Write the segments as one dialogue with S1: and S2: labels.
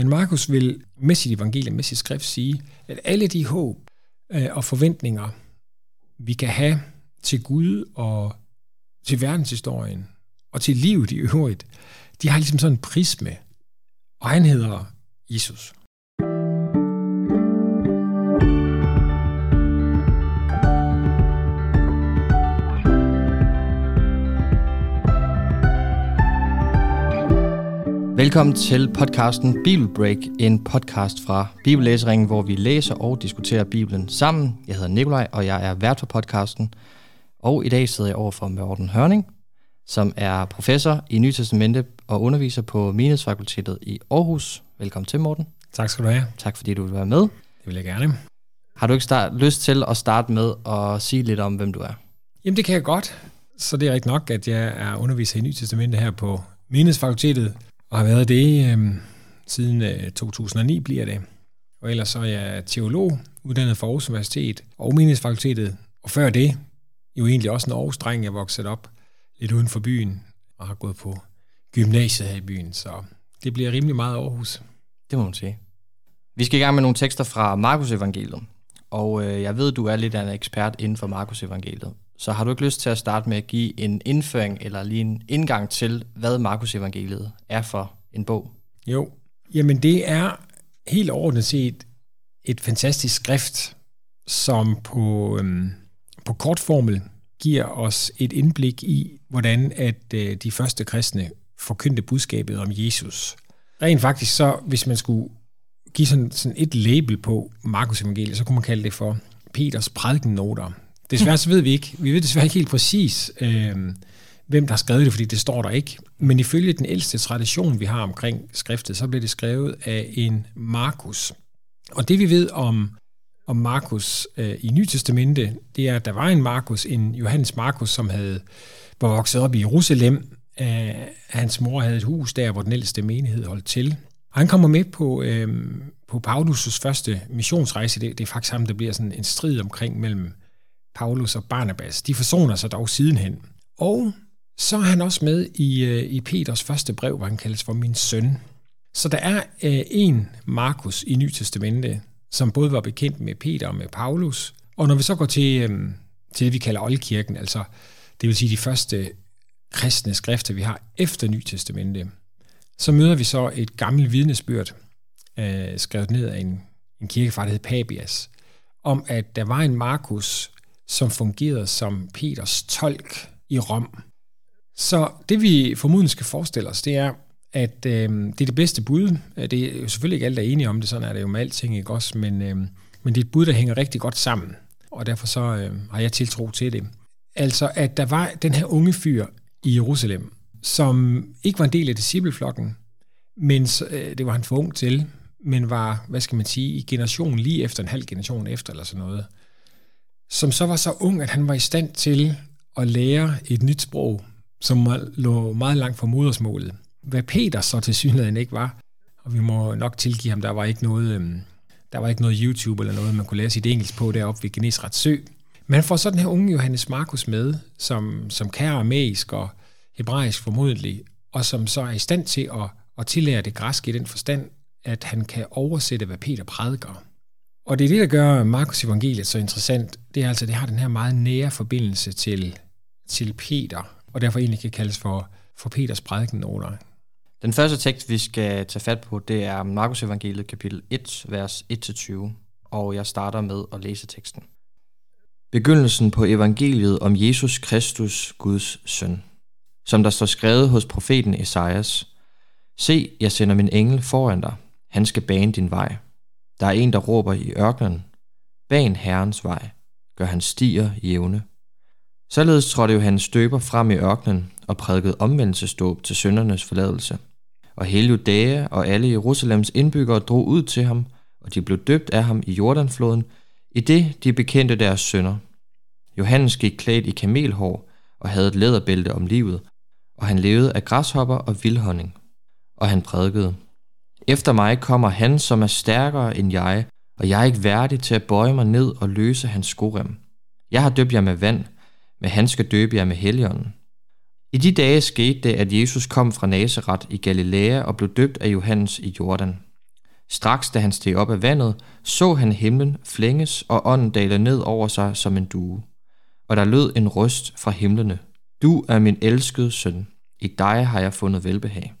S1: Men Markus vil med sit evangelium, med sit skrift sige, at alle de håb øh, og forventninger, vi kan have til Gud og til verdenshistorien og til livet i øvrigt, de har ligesom sådan en prisme, og han hedder Jesus.
S2: Velkommen til podcasten Bibelbreak, en podcast fra Bibellæseringen, hvor vi læser og diskuterer Bibelen sammen. Jeg hedder Nikolaj, og jeg er vært for podcasten. Og i dag sidder jeg over for Morten Hørning, som er professor i Nye Testamente og underviser på Menighedsfakultetet i Aarhus. Velkommen til, Morten.
S1: Tak skal du have.
S2: Tak fordi du vil være med. Det
S1: vil jeg gerne.
S2: Har du ikke start, lyst til at starte med at sige lidt om, hvem du er?
S1: Jamen, det kan jeg godt. Så det er rigtig nok, at jeg er underviser i Nye Testamente her på Menighedsfakultetet og har været det øh, siden øh, 2009 bliver det. Og ellers så er jeg teolog, uddannet fra Aarhus Universitet og Menighedsfakultetet. Og før det, jo egentlig også en Aarhus-dreng, jeg voksede op lidt uden for byen, og har gået på gymnasiet her i byen, så det bliver rimelig meget Aarhus.
S2: Det må man sige. Vi skal i gang med nogle tekster fra Markus Evangeliet, og øh, jeg ved, du er lidt af en ekspert inden for Markus Evangeliet. Så har du ikke lyst til at starte med at give en indføring eller lige en indgang til, hvad Markus Evangeliet er for en bog?
S1: Jo, jamen det er helt overordnet set et fantastisk skrift, som på, øhm, på kort formel giver os et indblik i, hvordan at øh, de første kristne forkyndte budskabet om Jesus. Rent faktisk så, hvis man skulle give sådan, sådan et label på Markus evangeliet, så kunne man kalde det for Peters prædikennoter. Desværre så ved vi ikke, vi ved desværre ikke helt præcis, øh, hvem der har skrevet det, fordi det står der ikke. Men ifølge den ældste tradition, vi har omkring skriftet, så blev det skrevet af en Markus. Og det vi ved om, om Markus øh, i Nytestamente, det er, at der var en Markus, en Johannes Markus, som havde var vokset op i Jerusalem. Øh, hans mor havde et hus der, hvor den ældste menighed holdt til. Han kommer med på, øh, på Paulus' første missionsrejse. Det, det er faktisk ham, der bliver sådan en strid omkring mellem Paulus og Barnabas. De forsoner sig dog sidenhen. Og så er han også med i, øh, i Peters første brev, hvor han kaldes for min søn. Så der er øh, en Markus i Nytestamentet, som både var bekendt med Peter og med Paulus. Og når vi så går til, øh, til det, vi kalder oldkirken, altså det vil sige de første kristne skrifter, vi har efter Nytestamentet, så møder vi så et gammelt vidnesbyrd, øh, skrevet ned af en, en kirkefar, der hed Pabias, om at der var en Markus, som fungerede som Peters tolk i Rom. Så det vi formodentlig skal forestille os, det er, at øh, det er det bedste bud. Øh, det er jo selvfølgelig ikke alle, der er enige om det, sådan er det jo med alting, ikke også? Men, øh, men det er et bud, der hænger rigtig godt sammen, og derfor så øh, har jeg tiltro til det. Altså, at der var den her unge fyr i Jerusalem, som ikke var en del af discipleflokken, men øh, det var han for ung til, men var, hvad skal man sige, i generation lige efter en halv generation efter, eller sådan noget som så var så ung, at han var i stand til at lære et nyt sprog, som lå meget langt fra modersmålet. Hvad Peter så til synligheden ikke var, og vi må nok tilgive ham, der var ikke noget, øhm, der var ikke noget YouTube eller noget, man kunne lære sit engelsk på deroppe ved Genesrets Sø. Men får så den her unge Johannes Markus med, som, som kan aramæisk og hebraisk formodentlig, og som så er i stand til at, at tillære det græske i den forstand, at han kan oversætte, hvad Peter prædiker. Og det er det, der gør Markus evangeliet så interessant. Det er altså, det har den her meget nære forbindelse til, til Peter, og derfor egentlig kan kaldes for, for Peters prædikenoter.
S2: Den første tekst, vi skal tage fat på, det er Markus evangeliet kapitel 1, vers 1-20, og jeg starter med at læse teksten. Begyndelsen på evangeliet om Jesus Kristus, Guds søn. Som der står skrevet hos profeten Esajas. Se, jeg sender min engel foran dig. Han skal bane din vej. Der er en, der råber i ørkenen, Ban Herrens vej, gør han stiger jævne. Således trådte Johannes støber frem i ørkenen og prædikede omvendelsesdåb til søndernes forladelse. Og hele Judæa og alle Jerusalems indbyggere drog ud til ham, og de blev døbt af ham i Jordanfloden, i det de bekendte deres sønder. Johannes gik klædt i kamelhår og havde et læderbælte om livet, og han levede af græshopper og vildhonning. Og han prædikede, efter mig kommer han, som er stærkere end jeg, og jeg er ikke værdig til at bøje mig ned og løse hans skorem. Jeg har døbt jer med vand, men han skal døbe jer med helligånden. I de dage skete det, at Jesus kom fra Nazareth i Galilea og blev døbt af Johannes i Jordan. Straks da han steg op af vandet, så han himlen flænges og ånden dale ned over sig som en due. Og der lød en røst fra himlene. Du er min elskede søn. I dig har jeg fundet velbehag.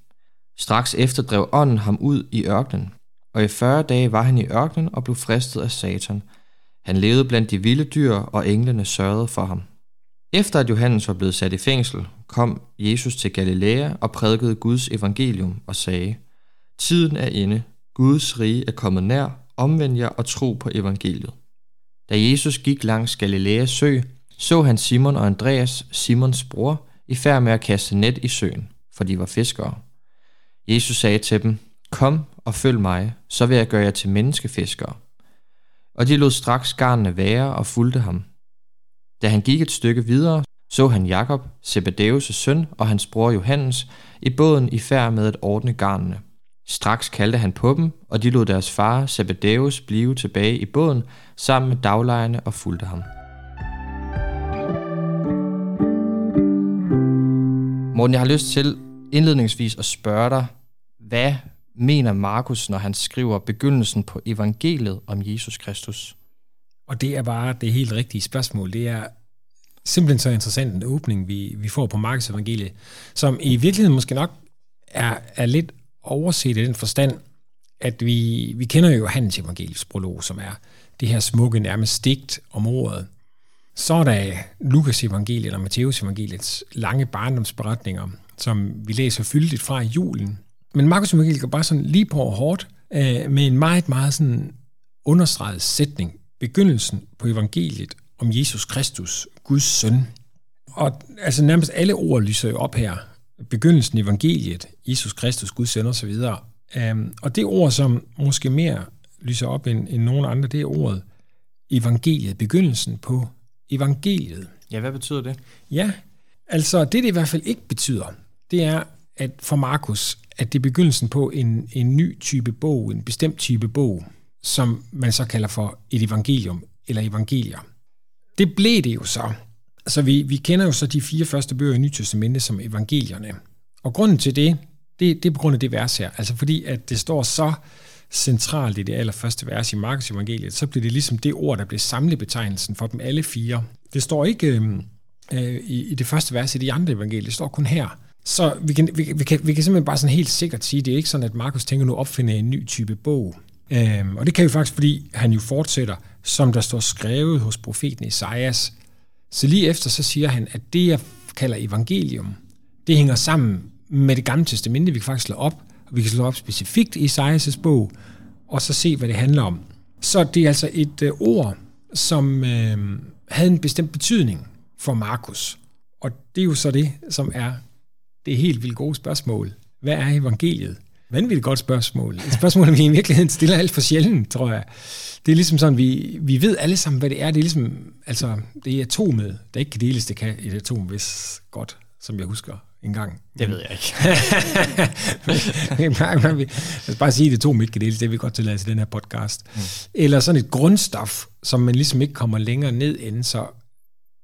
S2: Straks efter drev ånden ham ud i ørkenen, og i 40 dage var han i ørkenen og blev fristet af Satan. Han levede blandt de vilde dyr, og englene sørgede for ham. Efter at Johannes var blevet sat i fængsel, kom Jesus til Galilea og prædikede Guds evangelium og sagde, Tiden er inde, Guds rige er kommet nær, omvend jer og tro på evangeliet. Da Jesus gik langs Galileas sø, så han Simon og Andreas, Simons bror, i færd med at kaste net i søen, for de var fiskere. Jesus sagde til dem, Kom og følg mig, så vil jeg gøre jer til menneskefiskere. Og de lod straks garnene være og fulgte ham. Da han gik et stykke videre, så han Jakob, Zebedeus' søn og hans bror Johannes i båden i færd med at ordne garnene. Straks kaldte han på dem, og de lod deres far Zebedeus blive tilbage i båden sammen med daglejerne og fulgte ham. Morten, jeg har lyst til indledningsvis at spørge dig, hvad mener Markus, når han skriver begyndelsen på evangeliet om Jesus Kristus?
S1: Og det er bare det helt rigtige spørgsmål. Det er simpelthen så interessant en åbning, vi, vi får på Markus evangeliet, som i virkeligheden måske nok er, er lidt overset i den forstand, at vi, vi kender jo Hans evangeliets prolog, som er det her smukke nærmest stigt om ordet. Så er der Lukas evangeliet eller Matteus evangeliets lange barndomsberetninger, som vi læser fyldigt fra i julen. Men Markus evangeliet går bare sådan lige på hårdt øh, med en meget, meget sådan understreget sætning. Begyndelsen på evangeliet om Jesus Kristus, Guds søn. Og altså nærmest alle ord lyser jo op her begyndelsen i evangeliet, Jesus Kristus, Guds søn osv. Um, og det ord, som måske mere lyser op end, end nogen andre, det er ordet evangeliet, begyndelsen på evangeliet.
S2: Ja, hvad betyder det?
S1: Ja, altså det, det i hvert fald ikke betyder, det er, at for Markus, at det er begyndelsen på en, en ny type bog, en bestemt type bog, som man så kalder for et evangelium eller evangelier. Det blev det jo så, så vi, vi kender jo så de fire første bøger i Nyt Testamente som evangelierne. Og grunden til det, det, det er på grund af det vers her. Altså fordi, at det står så centralt i det allerførste vers i Markus evangeliet, så bliver det ligesom det ord, der bliver samlebetegnelsen for dem alle fire. Det står ikke øhm, øh, i, i det første vers i de andre evangelier, det står kun her. Så vi kan, vi, vi, kan, vi kan simpelthen bare sådan helt sikkert sige, det er ikke sådan, at Markus tænker nu opfinde en ny type bog. Øhm, og det kan jo faktisk, fordi han jo fortsætter, som der står skrevet hos profeten Esajas, så lige efter så siger han, at det, jeg kalder evangelium, det hænger sammen med det gamle testamente, vi kan faktisk slå op, og vi kan slå op specifikt i Esajas' bog, og så se, hvad det handler om. Så det er altså et øh, ord, som øh, havde en bestemt betydning for Markus. Og det er jo så det, som er det helt vildt gode spørgsmål. Hvad er evangeliet? Vanvittigt godt spørgsmål. Et spørgsmål, vi i virkeligheden stiller alt for sjældent, tror jeg. Det er ligesom sådan, vi, vi ved alle sammen, hvad det er. Det er ligesom, altså, det er atomet, der ikke kan deles. Det kan et atom, hvis godt, som jeg husker en gang.
S2: Det ved jeg ikke.
S1: Lad os bare sige, at et atom ikke kan deles. Det vil vi godt tillade til den her podcast. Mm. Eller sådan et grundstof, som man ligesom ikke kommer længere ned end. Så,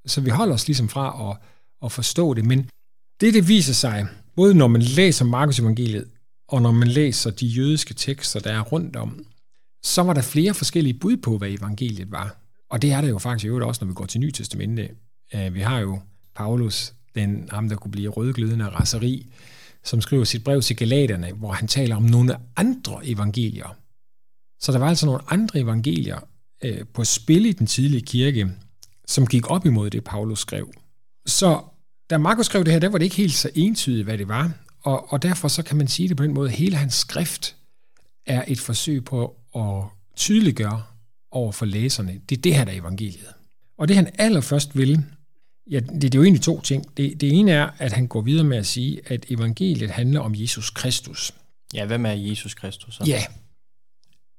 S1: så vi holder os ligesom fra at, at forstå det. Men det, det viser sig, både når man læser Markus evangeliet, og når man læser de jødiske tekster, der er rundt om, så var der flere forskellige bud på, hvad evangeliet var. Og det er der jo faktisk også, når vi går til Ny Testamente. Øh, vi har jo Paulus, den ham, der kunne blive rødglødende raseri, som skriver sit brev til Galaterne, hvor han taler om nogle andre evangelier. Så der var altså nogle andre evangelier øh, på spil i den tidlige kirke, som gik op imod det, Paulus skrev. Så da Markus skrev det her, der var det ikke helt så entydigt, hvad det var. Og, og derfor så kan man sige det på den måde, at hele hans skrift er et forsøg på at tydeliggøre over for læserne, det er det her, der er evangeliet. Og det han allerførst vil, ja, det, det er jo egentlig to ting. Det, det ene er, at han går videre med at sige, at evangeliet handler om Jesus Kristus.
S2: Ja, hvem er Jesus Kristus? Så?
S1: Ja,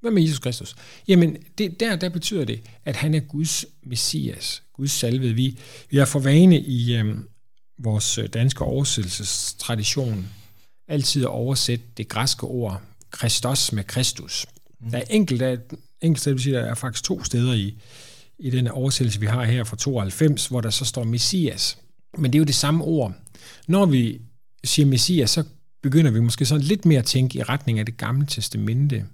S1: hvem er Jesus Kristus? Jamen, det, der, der betyder det, at han er Guds messias, Guds salvede. Vi, vi har for vane i øhm, vores danske oversættelsestradition altid at oversætte det græske ord Kristos med Kristus. Mm. Der er enkelte, enkelte steder, sige, der er faktisk to steder i, i den oversættelse, vi har her fra 92, hvor der så står Messias. Men det er jo det samme ord. Når vi siger Messias, så begynder vi måske sådan lidt mere at tænke i retning af det gamle testamente.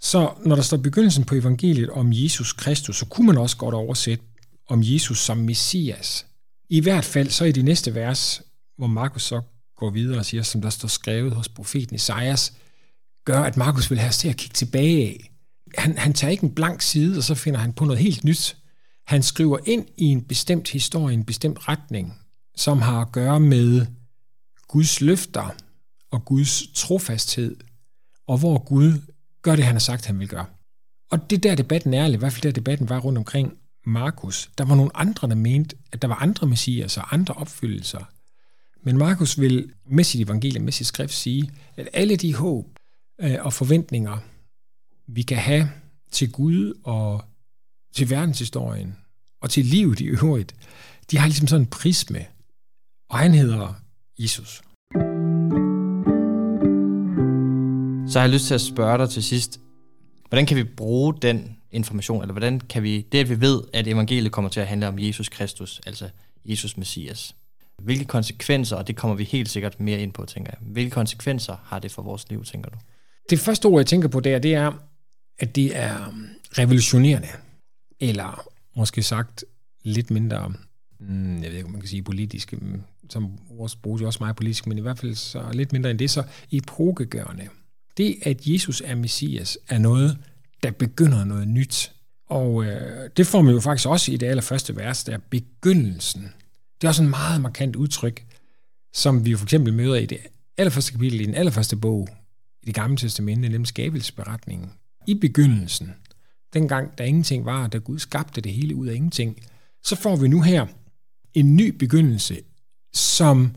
S1: Så når der står begyndelsen på evangeliet om Jesus Kristus, så kunne man også godt oversætte om Jesus som Messias. I hvert fald så i de næste vers, hvor Markus så går videre og siger, som der står skrevet hos profeten Isaias, gør, at Markus vil have os til at kigge tilbage af. Han, han tager ikke en blank side, og så finder han på noget helt nyt. Han skriver ind i en bestemt historie, en bestemt retning, som har at gøre med Guds løfter og Guds trofasthed, og hvor Gud gør det, han har sagt, han vil gøre. Og det der debatten er, eller i hvert fald der debatten var rundt omkring Markus, der var nogle andre, der mente, at der var andre messias og andre opfyldelser. Men Markus vil med sit evangelium, med sit skrift sige, at alle de håb øh, og forventninger, vi kan have til Gud og til verdenshistorien og til livet i øvrigt, de har ligesom sådan en prisme, og han hedder Jesus.
S2: Så har jeg lyst til at spørge dig til sidst, hvordan kan vi bruge den information, eller hvordan kan vi, det at vi ved, at evangeliet kommer til at handle om Jesus Kristus, altså Jesus Messias, hvilke konsekvenser, og det kommer vi helt sikkert mere ind på, tænker jeg, hvilke konsekvenser har det for vores liv, tænker du?
S1: Det første ord, jeg tænker på der, det er, at det er revolutionerende, eller måske sagt lidt mindre, mm, jeg ved ikke, om man kan sige politisk, mm, som vores bruges jo også meget politisk, men i hvert fald så lidt mindre end det, så epokegørende. Det, at Jesus er Messias, er noget, der begynder noget nyt. Og øh, det får man jo faktisk også i det allerførste vers, der begyndelsen. Det er også en meget markant udtryk, som vi jo for eksempel møder i det allerførste kapitel i den allerførste bog i det gamle testamente, nemlig skabelsesberetningen. I begyndelsen, dengang der ingenting var, da Gud skabte det hele ud af ingenting, så får vi nu her en ny begyndelse, som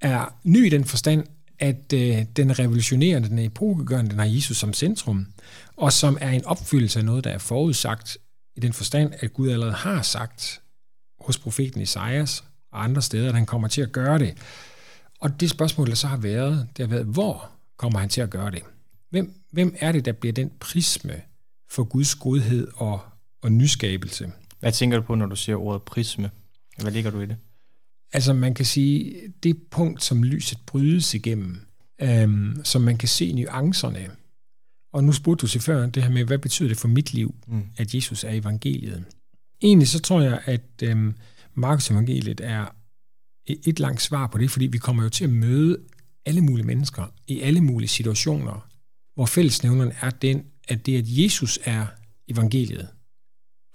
S1: er ny i den forstand, at øh, den revolutionerende, den epokegørende, den har Jesus som centrum, og som er en opfyldelse af noget, der er forudsagt i den forstand, at Gud allerede har sagt hos profeten Isaias og andre steder, at han kommer til at gøre det. Og det spørgsmål, der så har været, det har været, hvor kommer han til at gøre det? Hvem, hvem er det, der bliver den prisme for Guds godhed og, og nyskabelse?
S2: Hvad tænker du på, når du siger ordet prisme? Hvad ligger du i det?
S1: Altså man kan sige, det punkt, som lyset brydes igennem, øhm, som man kan se nuancerne. Og nu spurgte du sig før det her med, hvad betyder det for mit liv, mm. at Jesus er evangeliet? Egentlig så tror jeg, at øhm, Markus evangeliet er et langt svar på det, fordi vi kommer jo til at møde alle mulige mennesker i alle mulige situationer, hvor fællesnævneren er den, at det, at Jesus er evangeliet,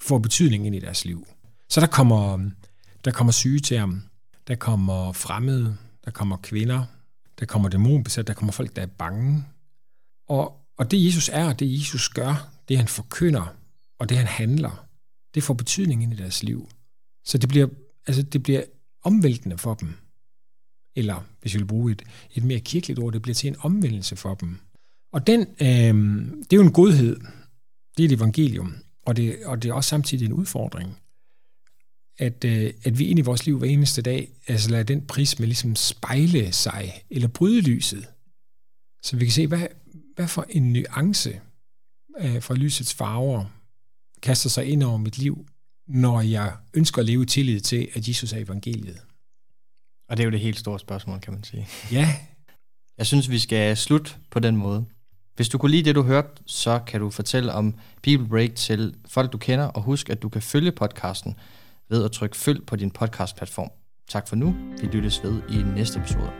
S1: får betydning ind i deres liv. Så der kommer, der kommer syge til ham, der kommer fremmede, der kommer kvinder, der kommer dæmonbesat, der kommer folk, der er bange. Og, og det Jesus er, og det Jesus gør, det han forkynder, og det han handler, det får betydning ind i deres liv. Så det bliver, altså det bliver omvæltende for dem. Eller, hvis vi vil bruge et, et mere kirkeligt ord, det bliver til en omvendelse for dem. Og den, øh, det er jo en godhed. Det er et evangelium. Og det, og det er også samtidig en udfordring at, øh, at vi ind i vores liv hver eneste dag, altså lader den prisme ligesom spejle sig, eller bryde lyset. Så vi kan se, hvad, hvad for en nuance øh, fra lysets farver kaster sig ind over mit liv, når jeg ønsker at leve tillid til, at Jesus er evangeliet.
S2: Og det er jo det helt store spørgsmål, kan man sige.
S1: Ja.
S2: Jeg synes, vi skal slutte på den måde. Hvis du kunne lide det, du hørte, så kan du fortælle om People Break til folk, du kender, og husk, at du kan følge podcasten ved at trykke følg på din podcast-platform. Tak for nu. Vi lyttes ved i næste episode.